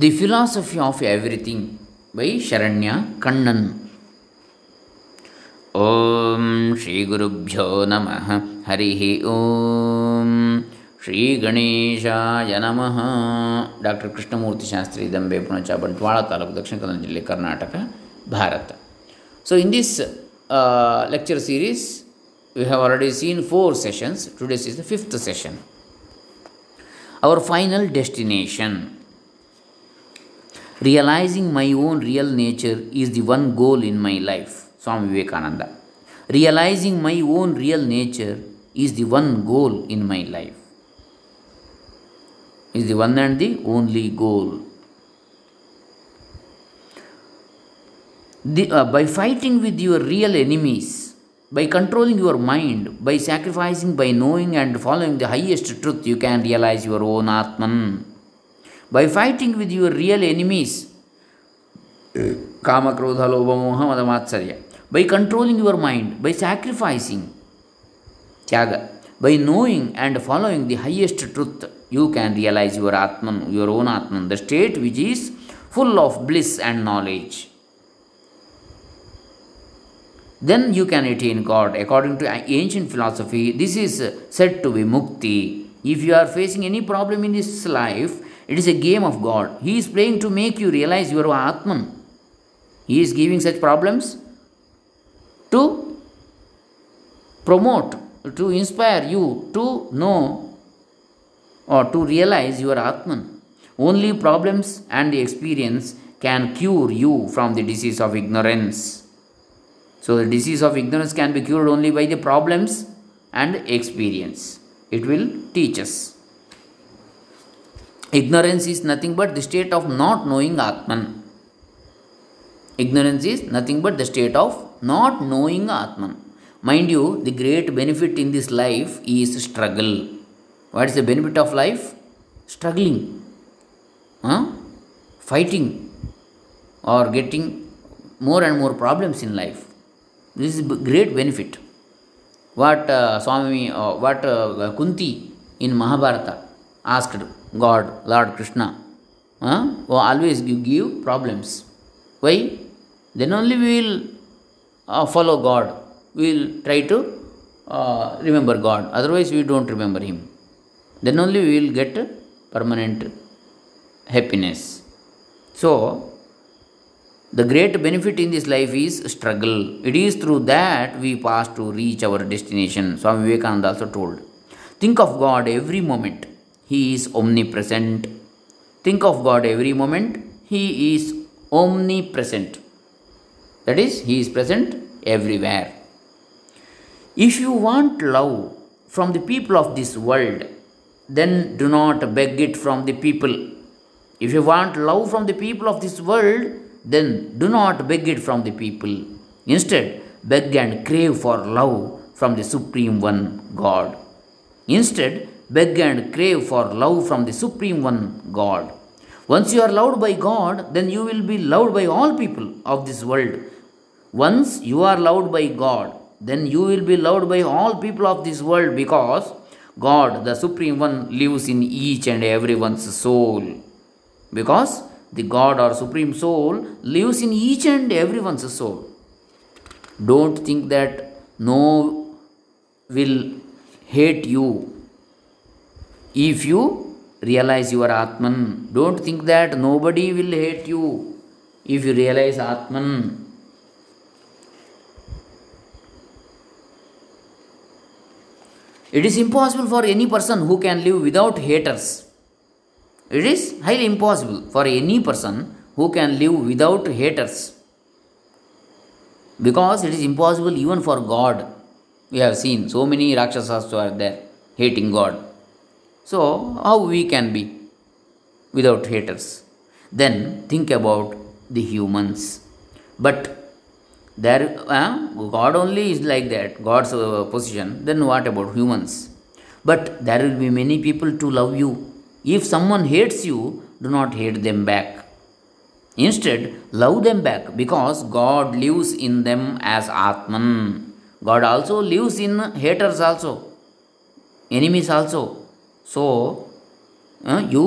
The philosophy of everything by Sharanya Kannan ಓಂ ಶ್ರೀ ಗುರುಭ್ಯೋ ನಮಃ ಹರಿ ಓಂ ಶ್ರೀ ಗಣೇಶಾಯ ನಮಃ ಡಾಕ್ಟರ್ ಕೃಷ್ಣಮೂರ್ತಿ ಶಾಸ್ತ್ರಿ ದಂಬೆ ಪುಣಚ ಬಂಟ್ವಾಳ ತಾಲೂಕು ದಕ್ಷಿಣ ಕನ್ನಡ ಜಿಲ್ಲೆ Karnataka Bharat so in this lecture series we have already seen four sessions. Today's is the fifth session. Our final destination. Realizing my own real nature is the one goal in my life. Swami Vivekananda. Realizing my own real nature is the one goal in my life. Is the one and the only goal. Uh, by fighting with your real enemies, by controlling your mind, by sacrificing, by knowing and following the highest truth, you can realize your own Atman. By fighting with your real enemies, eh. Kama, Krodha, Lobha, Moha, Mada, Matsarya, by controlling your mind, by sacrificing, Tyaga, by knowing and following the highest truth, you can realize your Atman, your own Atman, the state which is full of bliss and knowledge. Then you can attain God. According to ancient philosophy, this is said to be mukti. If you are facing any problem in this life, it is a game of God. He is playing to make you realize your Atman. He is giving such problems to promote, to inspire you to know or to realize your Atman. Only problems and experience can cure you from the disease of ignorance. So, the disease of ignorance can be cured only by the problems and experience. It will teach us. Ignorance is nothing but the state of not knowing Atman. Ignorance is nothing but the state of not knowing Atman. Mind you, the great benefit in this life is struggle. What is the benefit of life? Struggling, huh? fighting, or getting more and more problems in life. This is great benefit. What uh, Swami, uh, what uh, Kunti in Mahabharata asked God, Lord Krishna, uh, always give, give problems. Why? Then only we will uh, follow God. We will try to uh, remember God. Otherwise, we don't remember Him. Then only we will get permanent happiness. So, the great benefit in this life is struggle. It is through that we pass to reach our destination. Swami Vivekananda also told. Think of God every moment. He is omnipresent. Think of God every moment. He is omnipresent. That is, He is present everywhere. If you want love from the people of this world, then do not beg it from the people. If you want love from the people of this world, then do not beg it from the people. Instead, beg and crave for love from the Supreme One, God. Instead, beg and crave for love from the Supreme One, God. Once you are loved by God, then you will be loved by all people of this world. Once you are loved by God, then you will be loved by all people of this world because God, the Supreme One, lives in each and everyone's soul. Because the God or Supreme Soul lives in each and everyone's soul. Don't think that no will hate you if you realize your Atman. Don't think that nobody will hate you if you realize Atman. It is impossible for any person who can live without haters. It is highly impossible for any person who can live without haters. Because it is impossible even for God. We have seen so many Rakshasas who are there hating God. So, how we can be without haters? Then think about the humans. But there, uh, God only is like that, God's uh, position. Then what about humans? But there will be many people to love you. If someone hates you, do not hate them back. Instead, love them back because God lives in them as Atman. God also lives in haters also, enemies also. So, uh, you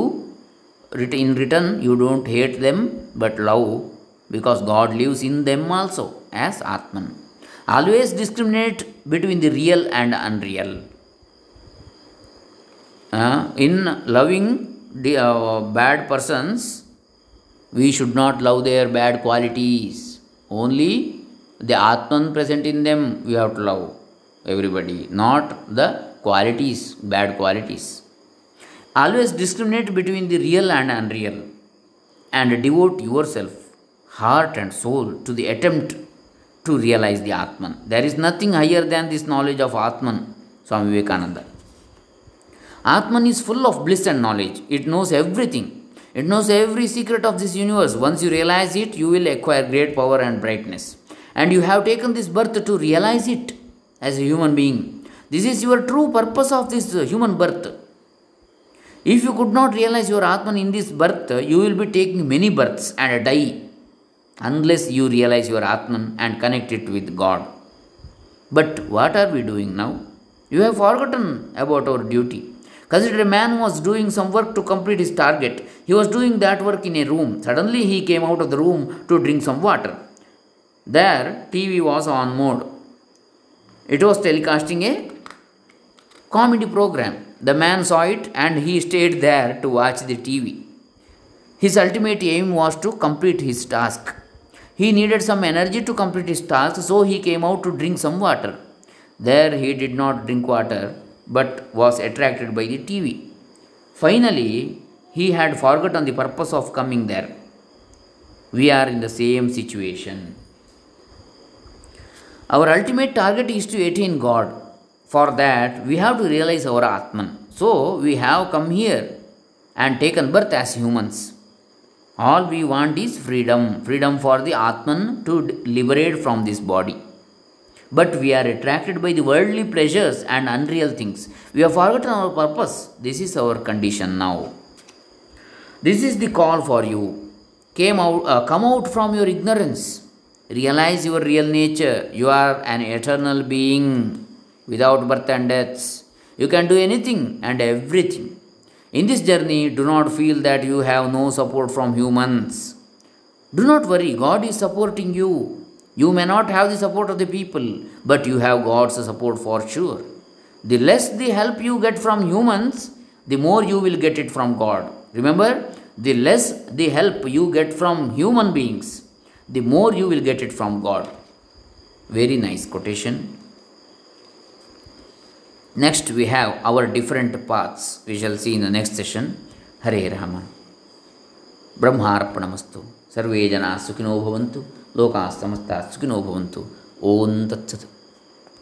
in return you don't hate them but love because God lives in them also as Atman. Always discriminate between the real and unreal. Uh, in loving the uh, bad persons, we should not love their bad qualities. Only the Atman present in them we have to love everybody, not the qualities, bad qualities. Always discriminate between the real and unreal and devote yourself, heart and soul, to the attempt to realize the Atman. There is nothing higher than this knowledge of Atman, Swami Vivekananda. Atman is full of bliss and knowledge. It knows everything. It knows every secret of this universe. Once you realize it, you will acquire great power and brightness. And you have taken this birth to realize it as a human being. This is your true purpose of this uh, human birth. If you could not realize your Atman in this birth, you will be taking many births and die unless you realize your Atman and connect it with God. But what are we doing now? You have forgotten about our duty. Consider a man was doing some work to complete his target. He was doing that work in a room. Suddenly he came out of the room to drink some water. There, TV was on mode. It was telecasting a comedy program. The man saw it and he stayed there to watch the TV. His ultimate aim was to complete his task. He needed some energy to complete his task, so he came out to drink some water. There he did not drink water but was attracted by the TV. Finally, he had forgotten the purpose of coming there. We are in the same situation. Our ultimate target is to attain God. For that, we have to realize our Atman. So, we have come here and taken birth as humans. All we want is freedom freedom for the Atman to liberate from this body. But we are attracted by the worldly pleasures and unreal things. We have forgotten our purpose. This is our condition now. This is the call for you. Came out, uh, come out from your ignorance. Realize your real nature. You are an eternal being without birth and deaths. You can do anything and everything. In this journey, do not feel that you have no support from humans. Do not worry, God is supporting you. You may not have the support of the people, but you have God's support for sure. The less the help you get from humans, the more you will get it from God. Remember, the less the help you get from human beings, the more you will get it from God. Very nice quotation. Next, we have our different paths. We shall see in the next session. Hare Rama. ಬ್ರಹ್ಮಾರ್ಪಣಮಸ್ತು ಸರ್ವೇ ಜನ ಸುಖಿನೋ ಭವಂತು ಲೋಕಾ ಸಮಸ್ತ ಸುಖಿನೋ ಭವಂತು ಓಂ ತತ್ಸತ್